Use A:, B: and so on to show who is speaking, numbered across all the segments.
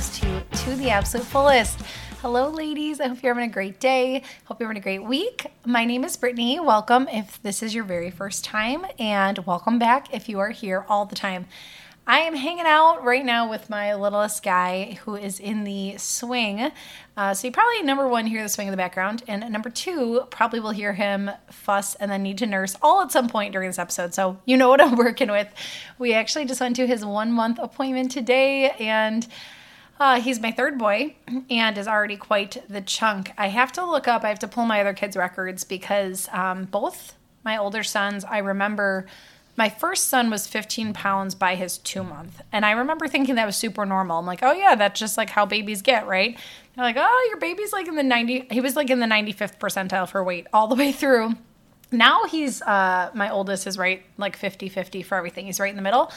A: To to the absolute fullest. Hello, ladies. I hope you're having a great day. Hope you're having a great week. My name is Brittany. Welcome if this is your very first time, and welcome back if you are here all the time. I am hanging out right now with my littlest guy who is in the swing. Uh, so you probably, number one, hear the swing in the background. And number two, probably will hear him fuss and then need to nurse all at some point during this episode. So you know what I'm working with. We actually just went to his one month appointment today and. Uh, he's my third boy and is already quite the chunk. I have to look up, I have to pull my other kids' records because um, both my older sons, I remember my first son was 15 pounds by his two month. And I remember thinking that was super normal. I'm like, oh, yeah, that's just like how babies get, right? They're like, oh, your baby's like in the 90, he was like in the 95th percentile for weight all the way through. Now he's, uh, my oldest is right like 50 50 for everything. He's right in the middle.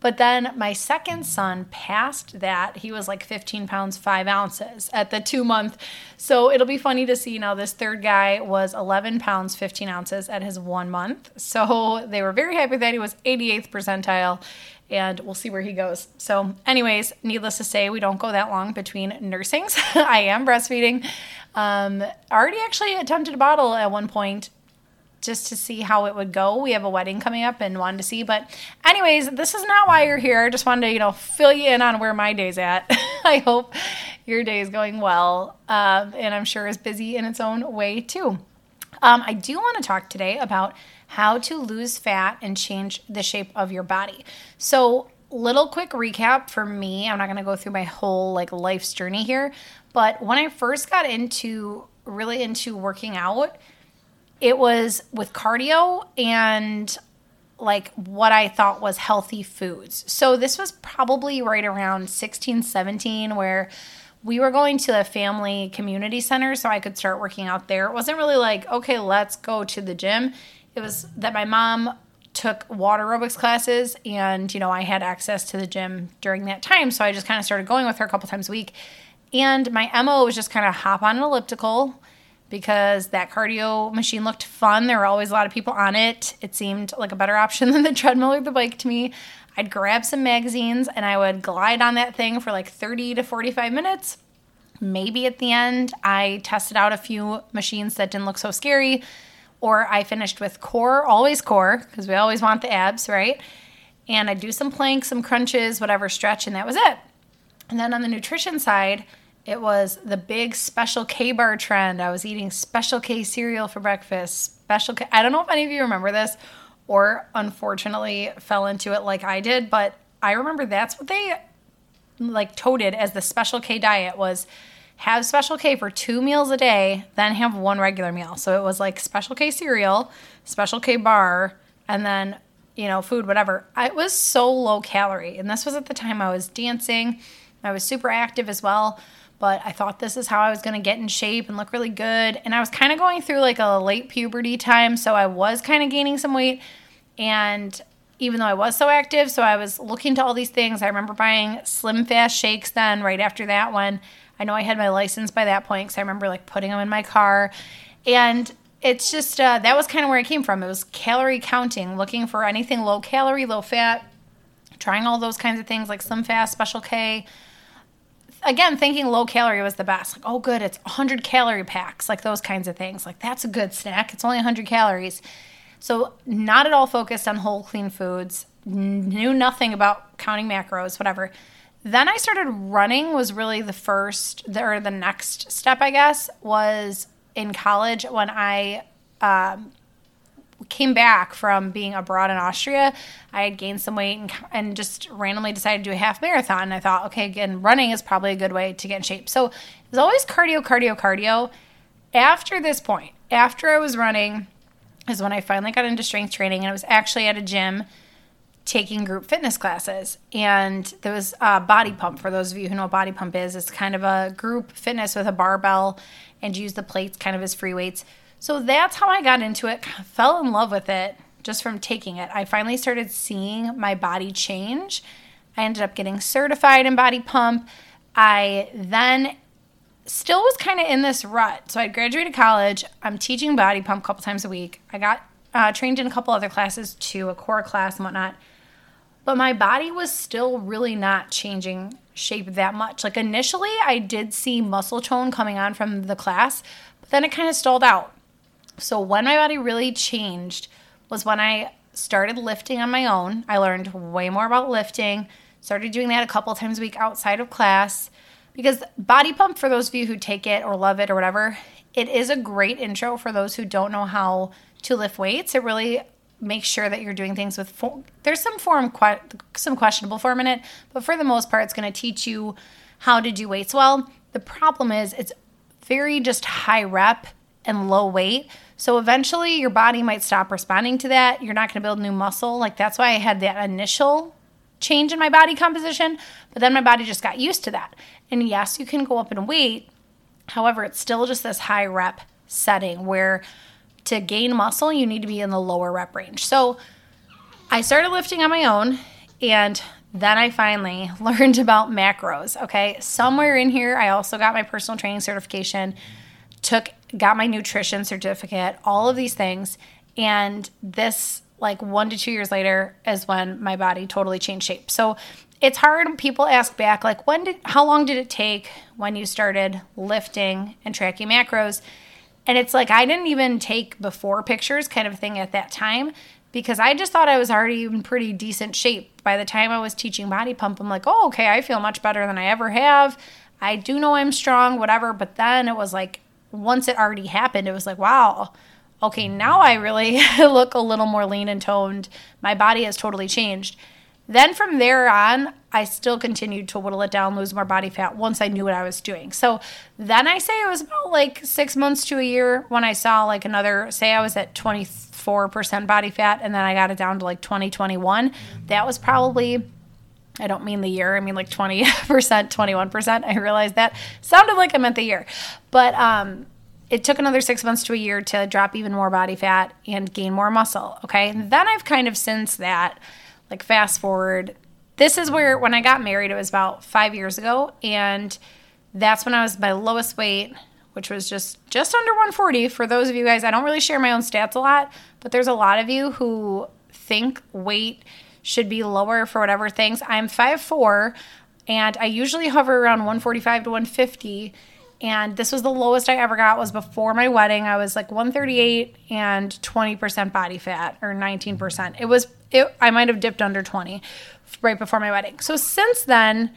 A: But then my second son passed that. He was like 15 pounds, five ounces at the two month. So it'll be funny to see now. This third guy was 11 pounds, 15 ounces at his one month. So they were very happy that he was 88th percentile. And we'll see where he goes. So, anyways, needless to say, we don't go that long between nursings. I am breastfeeding. Um, already actually attempted a bottle at one point just to see how it would go. We have a wedding coming up and wanted to see. But, anyways, this is not why you're here. I just wanted to, you know, fill you in on where my day's at. I hope your day is going well. Um, and I'm sure is busy in its own way, too. Um, I do want to talk today about how to lose fat and change the shape of your body. So, little quick recap for me. I'm not going to go through my whole like life's journey here, but when I first got into really into working out, it was with cardio and like what I thought was healthy foods. So this was probably right around 16, 17, where we were going to a family community center so I could start working out there. It wasn't really like, okay, let's go to the gym. It was that my mom took water aerobics classes and, you know, I had access to the gym during that time. So I just kind of started going with her a couple times a week. And my MO was just kind of hop on an elliptical, because that cardio machine looked fun. There were always a lot of people on it. It seemed like a better option than the treadmill or the bike to me. I'd grab some magazines and I would glide on that thing for like 30 to 45 minutes. Maybe at the end, I tested out a few machines that didn't look so scary, or I finished with core, always core, because we always want the abs, right? And I'd do some planks, some crunches, whatever stretch, and that was it. And then on the nutrition side, it was the big special K bar trend. I was eating special K cereal for breakfast. Special K. I don't know if any of you remember this or unfortunately fell into it like I did, but I remember that's what they like toted as the special K diet was have special K for two meals a day, then have one regular meal. So it was like special K cereal, special K bar, and then, you know, food, whatever. It was so low calorie. And this was at the time I was dancing. I was super active as well but I thought this is how I was going to get in shape and look really good. And I was kind of going through like a late puberty time, so I was kind of gaining some weight. And even though I was so active, so I was looking to all these things. I remember buying Slim Fast shakes then right after that one. I know I had my license by that point because I remember like putting them in my car. And it's just uh, that was kind of where I came from. It was calorie counting, looking for anything low calorie, low fat, trying all those kinds of things like Slim Fast, Special K again thinking low calorie was the best. Like oh good it's 100 calorie packs like those kinds of things. Like that's a good snack. It's only 100 calories. So not at all focused on whole clean foods knew nothing about counting macros whatever. Then i started running was really the first or the next step i guess was in college when i um, came back from being abroad in Austria, I had gained some weight and, and just randomly decided to do a half marathon. And I thought, okay, again, running is probably a good way to get in shape. So it was always cardio, cardio, cardio. After this point, after I was running, is when I finally got into strength training, and I was actually at a gym taking group fitness classes. And there was a body pump. For those of you who know what body pump is, it's kind of a group fitness with a barbell and use the plates kind of as free weights. So that's how I got into it, fell in love with it just from taking it. I finally started seeing my body change. I ended up getting certified in body pump. I then still was kind of in this rut. So I graduated college. I'm teaching body pump a couple times a week. I got uh, trained in a couple other classes too, a core class and whatnot. but my body was still really not changing shape that much. Like initially, I did see muscle tone coming on from the class, but then it kind of stalled out. So when my body really changed was when I started lifting on my own. I learned way more about lifting, started doing that a couple times a week outside of class because body pump for those of you who take it or love it or whatever, it is a great intro for those who don't know how to lift weights. It really makes sure that you're doing things with form. there's some form some questionable form in it, but for the most part it's going to teach you how to do weights well. The problem is it's very just high rep and low weight. So eventually your body might stop responding to that. You're not going to build new muscle. Like that's why I had that initial change in my body composition, but then my body just got used to that. And yes, you can go up in weight. However, it's still just this high rep setting where to gain muscle, you need to be in the lower rep range. So I started lifting on my own and then I finally learned about macros. Okay. Somewhere in here, I also got my personal training certification, took got my nutrition certificate, all of these things. And this, like one to two years later, is when my body totally changed shape. So it's hard. People ask back, like, when did, how long did it take when you started lifting and tracking macros? And it's like, I didn't even take before pictures kind of thing at that time because I just thought I was already in pretty decent shape. By the time I was teaching body pump, I'm like, oh, okay, I feel much better than I ever have. I do know I'm strong, whatever. But then it was like, once it already happened, it was like, wow, okay, now I really look a little more lean and toned. My body has totally changed. Then from there on, I still continued to whittle it down, lose more body fat once I knew what I was doing. So then I say it was about like six months to a year when I saw like another, say I was at 24% body fat and then I got it down to like 20, 21. That was probably I don't mean the year. I mean like 20%, 21%. I realized that sounded like I meant the year. But um, it took another six months to a year to drop even more body fat and gain more muscle. Okay. And then I've kind of since that, like fast forward, this is where when I got married, it was about five years ago. And that's when I was my lowest weight, which was just just under 140. For those of you guys, I don't really share my own stats a lot, but there's a lot of you who think weight – should be lower for whatever things. I'm 5'4 and I usually hover around 145 to 150 and this was the lowest I ever got was before my wedding. I was like 138 and 20% body fat or 19%. It was it I might have dipped under 20 right before my wedding. So since then,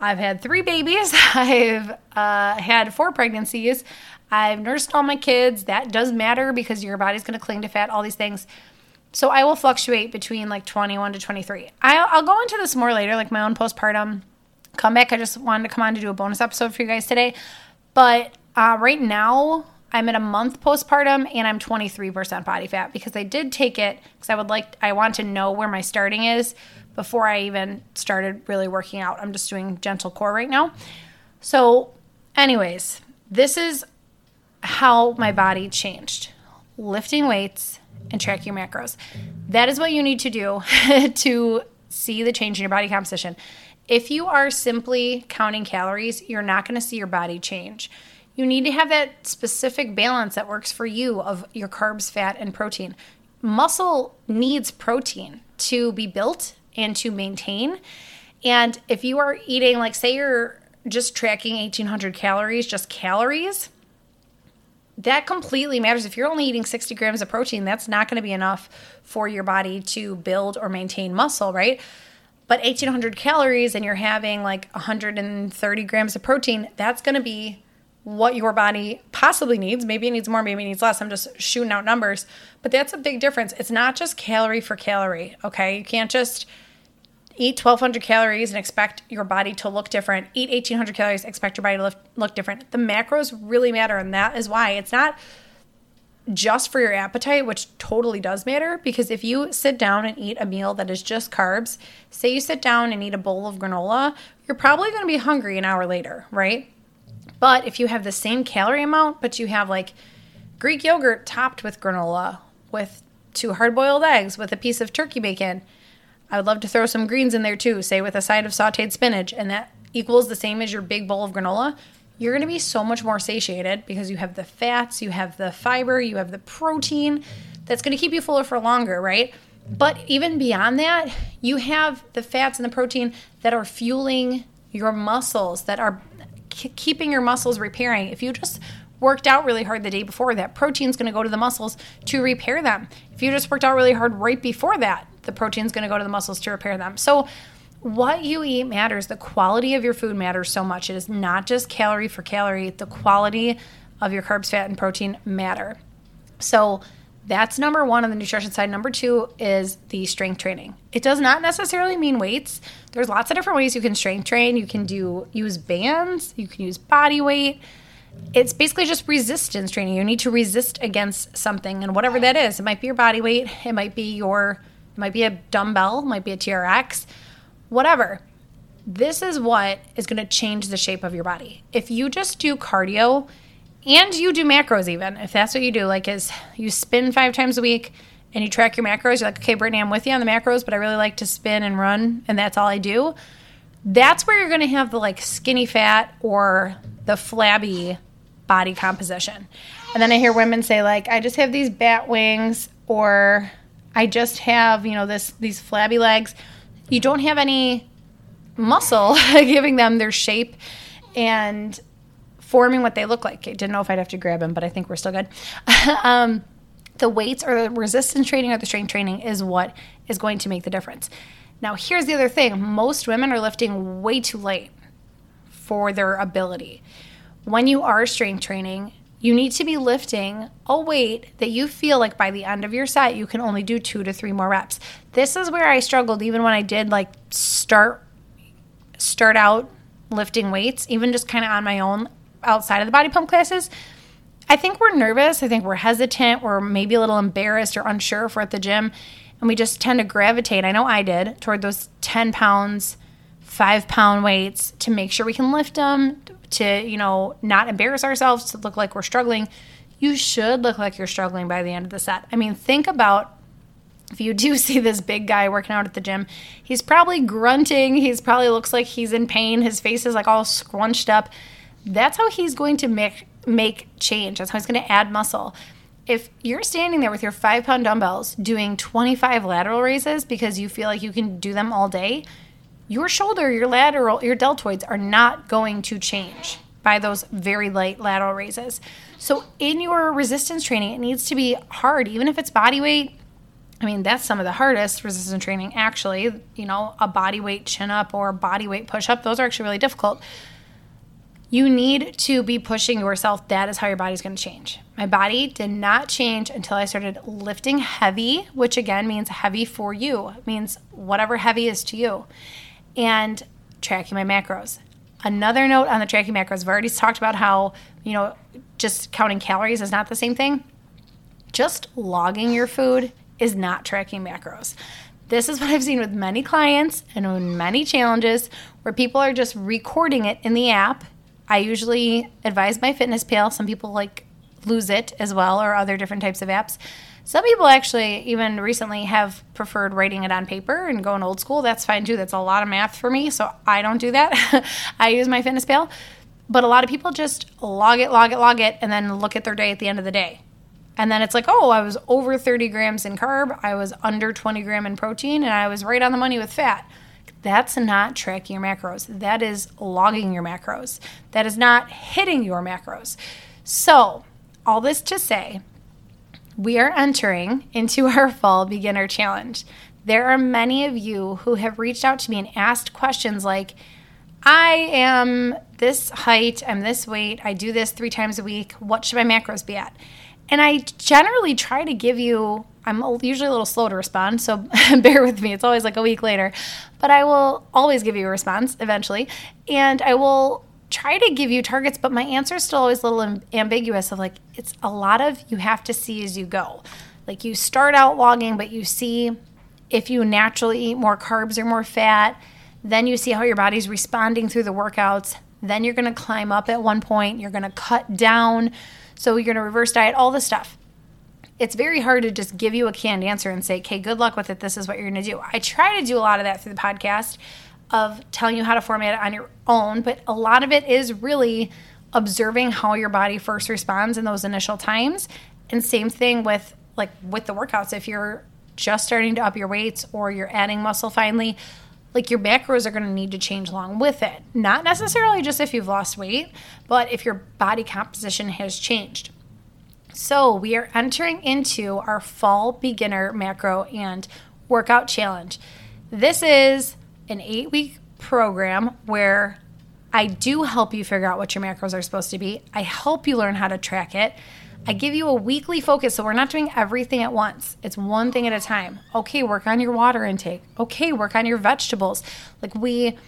A: I've had three babies. I've uh, had four pregnancies. I've nursed all my kids. That does matter because your body's going to cling to fat, all these things. So I will fluctuate between like 21 to 23. I'll, I'll go into this more later, like my own postpartum comeback. I just wanted to come on to do a bonus episode for you guys today. But uh, right now, I'm at a month postpartum and I'm 23% body fat because I did take it because I would like, I want to know where my starting is before I even started really working out. I'm just doing gentle core right now. So, anyways, this is how my body changed lifting weights and track your macros. That is what you need to do to see the change in your body composition. If you are simply counting calories, you're not going to see your body change. You need to have that specific balance that works for you of your carbs, fat, and protein. Muscle needs protein to be built and to maintain. And if you are eating, like, say you're just tracking 1800 calories, just calories, that completely matters. If you're only eating 60 grams of protein, that's not going to be enough for your body to build or maintain muscle, right? But 1800 calories and you're having like 130 grams of protein, that's going to be what your body possibly needs. Maybe it needs more, maybe it needs less. I'm just shooting out numbers, but that's a big difference. It's not just calorie for calorie, okay? You can't just eat 1200 calories and expect your body to look different. Eat 1800 calories, expect your body to look, look different. The macros really matter, and that is why it's not just for your appetite, which totally does matter. Because if you sit down and eat a meal that is just carbs, say you sit down and eat a bowl of granola, you're probably going to be hungry an hour later, right? But if you have the same calorie amount, but you have like Greek yogurt topped with granola, with two hard boiled eggs, with a piece of turkey bacon, I would love to throw some greens in there too, say with a side of sauteed spinach, and that equals the same as your big bowl of granola. You're going to be so much more satiated because you have the fats, you have the fiber, you have the protein that's going to keep you fuller for longer, right? But even beyond that, you have the fats and the protein that are fueling your muscles, that are keeping your muscles repairing. If you just worked out really hard the day before, that protein's going to go to the muscles to repair them. If you just worked out really hard right before that, the protein's going to go to the muscles to repair them. So, what you eat matters. The quality of your food matters so much. It is not just calorie for calorie, the quality of your carbs, fat, and protein matter. So, that's number one on the nutrition side. Number two is the strength training. It does not necessarily mean weights. There's lots of different ways you can strength train. You can do use bands, you can use body weight. It's basically just resistance training. You need to resist against something, and whatever that is, it might be your body weight, it might be your, might be a dumbbell, might be a TRX, whatever. This is what is going to change the shape of your body. If you just do cardio, and you do macros even if that's what you do like is you spin five times a week and you track your macros you're like okay brittany i'm with you on the macros but i really like to spin and run and that's all i do that's where you're going to have the like skinny fat or the flabby body composition and then i hear women say like i just have these bat wings or i just have you know this these flabby legs you don't have any muscle giving them their shape and forming what they look like. I didn't know if I'd have to grab them, but I think we're still good. um, the weights or the resistance training or the strength training is what is going to make the difference. Now, here's the other thing most women are lifting way too late for their ability. When you are strength training, you need to be lifting a weight that you feel like by the end of your set you can only do two to three more reps. This is where I struggled even when I did like start start out lifting weights, even just kind of on my own outside of the body pump classes, I think we're nervous. I think we're hesitant. We're maybe a little embarrassed or unsure if we're at the gym. And we just tend to gravitate, I know I did, toward those 10 pounds, five pound weights to make sure we can lift them, to, you know, not embarrass ourselves, to look like we're struggling. You should look like you're struggling by the end of the set. I mean, think about if you do see this big guy working out at the gym, he's probably grunting. He's probably looks like he's in pain. His face is like all scrunched up that's how he's going to make make change. That's how he's going to add muscle. If you're standing there with your five pound dumbbells doing 25 lateral raises because you feel like you can do them all day, your shoulder, your lateral, your deltoids are not going to change by those very light lateral raises. So in your resistance training, it needs to be hard, even if it's body weight. I mean, that's some of the hardest resistance training, actually. You know, a body weight chin up or a body weight push up, those are actually really difficult you need to be pushing yourself. That is how your body's going to change. My body did not change until I started lifting heavy, which again means heavy for you, it means whatever heavy is to you, and tracking my macros. Another note on the tracking macros, I've already talked about how, you know, just counting calories is not the same thing. Just logging your food is not tracking macros. This is what I've seen with many clients and on many challenges where people are just recording it in the app I usually advise my fitness pal. Some people like lose it as well, or other different types of apps. Some people actually, even recently, have preferred writing it on paper and going old school. That's fine too. That's a lot of math for me, so I don't do that. I use my fitness pal. But a lot of people just log it, log it, log it, and then look at their day at the end of the day. And then it's like, oh, I was over 30 grams in carb, I was under 20 gram in protein, and I was right on the money with fat. That's not tracking your macros. That is logging your macros. That is not hitting your macros. So, all this to say, we are entering into our fall beginner challenge. There are many of you who have reached out to me and asked questions like, I am this height, I'm this weight, I do this three times a week. What should my macros be at? And I generally try to give you I'm usually a little slow to respond, so bear with me. It's always like a week later. But I will always give you a response eventually. And I will try to give you targets, but my answer is still always a little ambiguous of like, it's a lot of you have to see as you go. Like you start out logging, but you see if you naturally eat more carbs or more fat, then you see how your body's responding through the workouts. Then you're going to climb up at one point, you're going to cut down. So you're going to reverse diet, all this stuff it's very hard to just give you a canned answer and say, okay, good luck with it. This is what you're going to do. I try to do a lot of that through the podcast of telling you how to format it on your own, but a lot of it is really observing how your body first responds in those initial times. And same thing with like with the workouts. If you're just starting to up your weights or you're adding muscle finally, like your macros are going to need to change along with it. Not necessarily just if you've lost weight, but if your body composition has changed. So, we are entering into our fall beginner macro and workout challenge. This is an eight week program where I do help you figure out what your macros are supposed to be. I help you learn how to track it. I give you a weekly focus, so we're not doing everything at once. It's one thing at a time. Okay, work on your water intake. Okay, work on your vegetables. Like we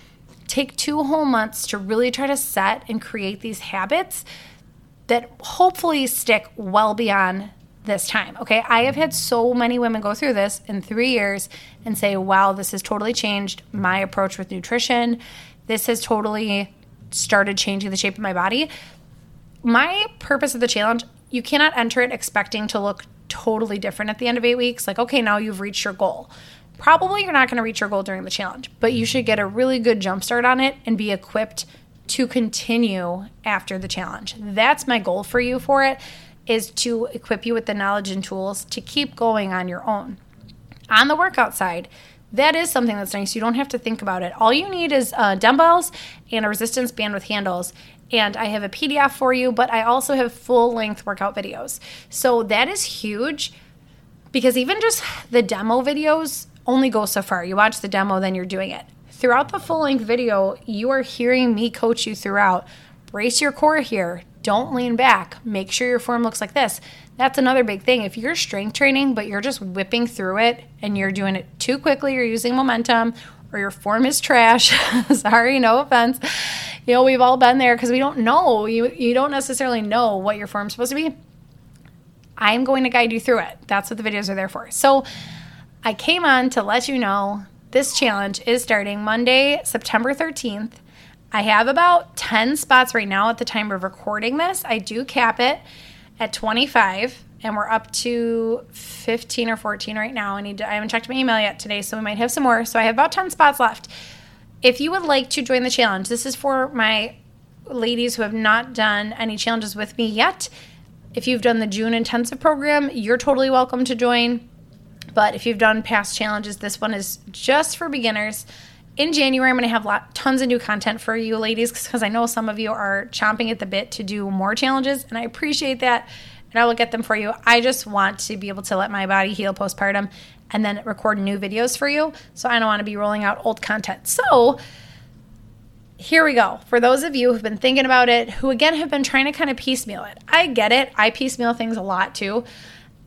A: take two whole months to really try to set and create these habits that hopefully stick well beyond this time. Okay, I have had so many women go through this in three years and say, wow, this has totally changed my approach with nutrition. This has totally started changing the shape of my body. My purpose of the challenge you cannot enter it expecting to look totally different at the end of eight weeks. Like, okay, now you've reached your goal. Probably you're not going to reach your goal during the challenge, but you should get a really good jump start on it and be equipped to continue after the challenge. That's my goal for you for it is to equip you with the knowledge and tools to keep going on your own. On the workout side, that is something that's nice. You don't have to think about it. All you need is uh, dumbbells and a resistance band with handles, and I have a PDF for you, but I also have full length workout videos. So that is huge because even just the demo videos only go so far. You watch the demo, then you're doing it. Throughout the full length video, you are hearing me coach you throughout. Brace your core here. Don't lean back. Make sure your form looks like this. That's another big thing. If you're strength training, but you're just whipping through it and you're doing it too quickly, you're using momentum, or your form is trash. Sorry, no offense you know, we've all been there because we don't know. You you don't necessarily know what your form's supposed to be. I'm going to guide you through it. That's what the videos are there for. So I came on to let you know this challenge is starting Monday, September 13th. I have about 10 spots right now at the time of recording this. I do cap it at 25 and we're up to 15 or 14 right now. I need to I haven't checked my email yet today, so we might have some more. So I have about 10 spots left. If you would like to join the challenge, this is for my ladies who have not done any challenges with me yet. If you've done the June intensive program, you're totally welcome to join. But if you've done past challenges, this one is just for beginners. In January, I'm going to have lot, tons of new content for you ladies because I know some of you are chomping at the bit to do more challenges, and I appreciate that. And I will get them for you. I just want to be able to let my body heal postpartum and then record new videos for you. So I don't want to be rolling out old content. So here we go. For those of you who've been thinking about it, who again have been trying to kind of piecemeal it, I get it. I piecemeal things a lot too.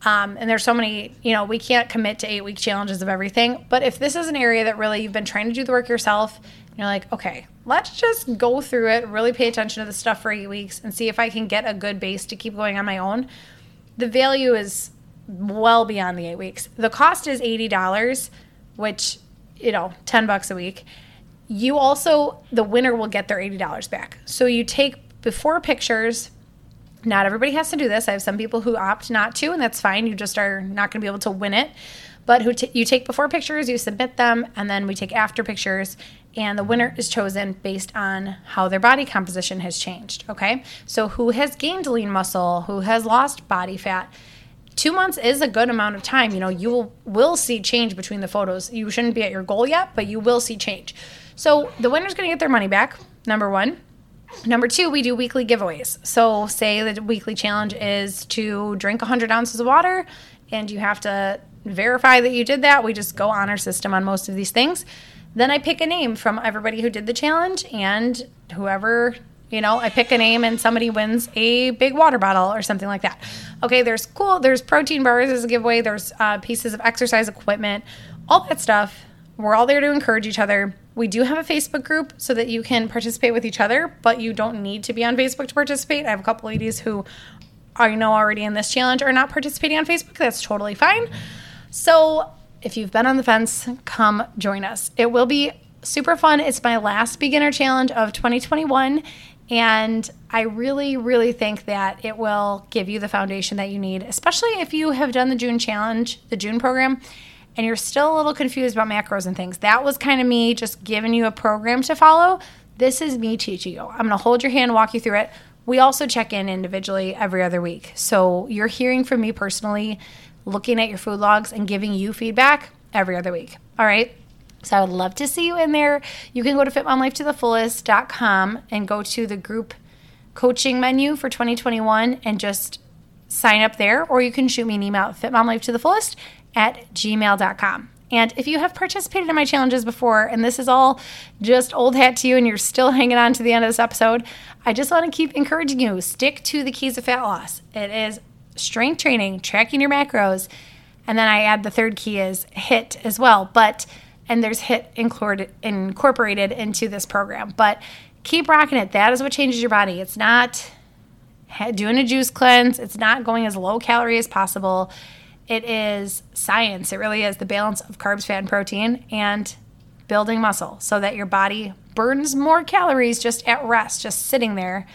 A: Um, and there's so many, you know, we can't commit to eight week challenges of everything. But if this is an area that really you've been trying to do the work yourself, you're like, okay, let's just go through it, really pay attention to the stuff for eight weeks and see if I can get a good base to keep going on my own. The value is well beyond the eight weeks. The cost is $80, which, you know, 10 bucks a week. You also, the winner will get their $80 back. So you take before pictures. Not everybody has to do this. I have some people who opt not to, and that's fine. You just are not going to be able to win it. But who t- you take before pictures, you submit them, and then we take after pictures, and the winner is chosen based on how their body composition has changed. Okay, so who has gained lean muscle, who has lost body fat, two months is a good amount of time. You know, you will, will see change between the photos. You shouldn't be at your goal yet, but you will see change. So the winner's going to get their money back, number one. Number two, we do weekly giveaways. So, say the weekly challenge is to drink 100 ounces of water, and you have to verify that you did that. We just go on our system on most of these things. Then I pick a name from everybody who did the challenge, and whoever you know, I pick a name and somebody wins a big water bottle or something like that. Okay, there's cool, there's protein bars as a giveaway, there's uh, pieces of exercise equipment, all that stuff. We're all there to encourage each other. We do have a Facebook group so that you can participate with each other, but you don't need to be on Facebook to participate. I have a couple ladies who I know already in this challenge are not participating on Facebook. That's totally fine. So if you've been on the fence, come join us. It will be super fun. It's my last beginner challenge of 2021 and I really, really think that it will give you the foundation that you need, especially if you have done the June challenge, the June program, and you're still a little confused about macros and things. That was kind of me just giving you a program to follow. This is me teaching you. I'm going to hold your hand, walk you through it. We also check in individually every other week. So you're hearing from me personally looking at your food logs and giving you feedback every other week. All right. So I would love to see you in there. You can go to fitmomlifetothefullest.com and go to the group coaching menu for 2021 and just sign up there, or you can shoot me an email at fitmomlifetothefullest at gmail.com. And if you have participated in my challenges before and this is all just old hat to you and you're still hanging on to the end of this episode, I just want to keep encouraging you stick to the keys of fat loss. It is strength training, tracking your macros, and then I add the third key is HIIT as well. But and there's HIIT incorporated into this program. But keep rocking it. That is what changes your body. It's not doing a juice cleanse. It's not going as low calorie as possible. It is science. It really is the balance of carbs, fat, and protein and building muscle so that your body burns more calories just at rest, just sitting there,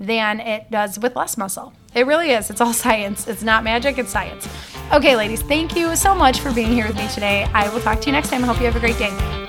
A: than it does with less muscle. It really is. It's all science. It's not magic, it's science. Okay, ladies, thank you so much for being here with me today. I will talk to you next time. I hope you have a great day.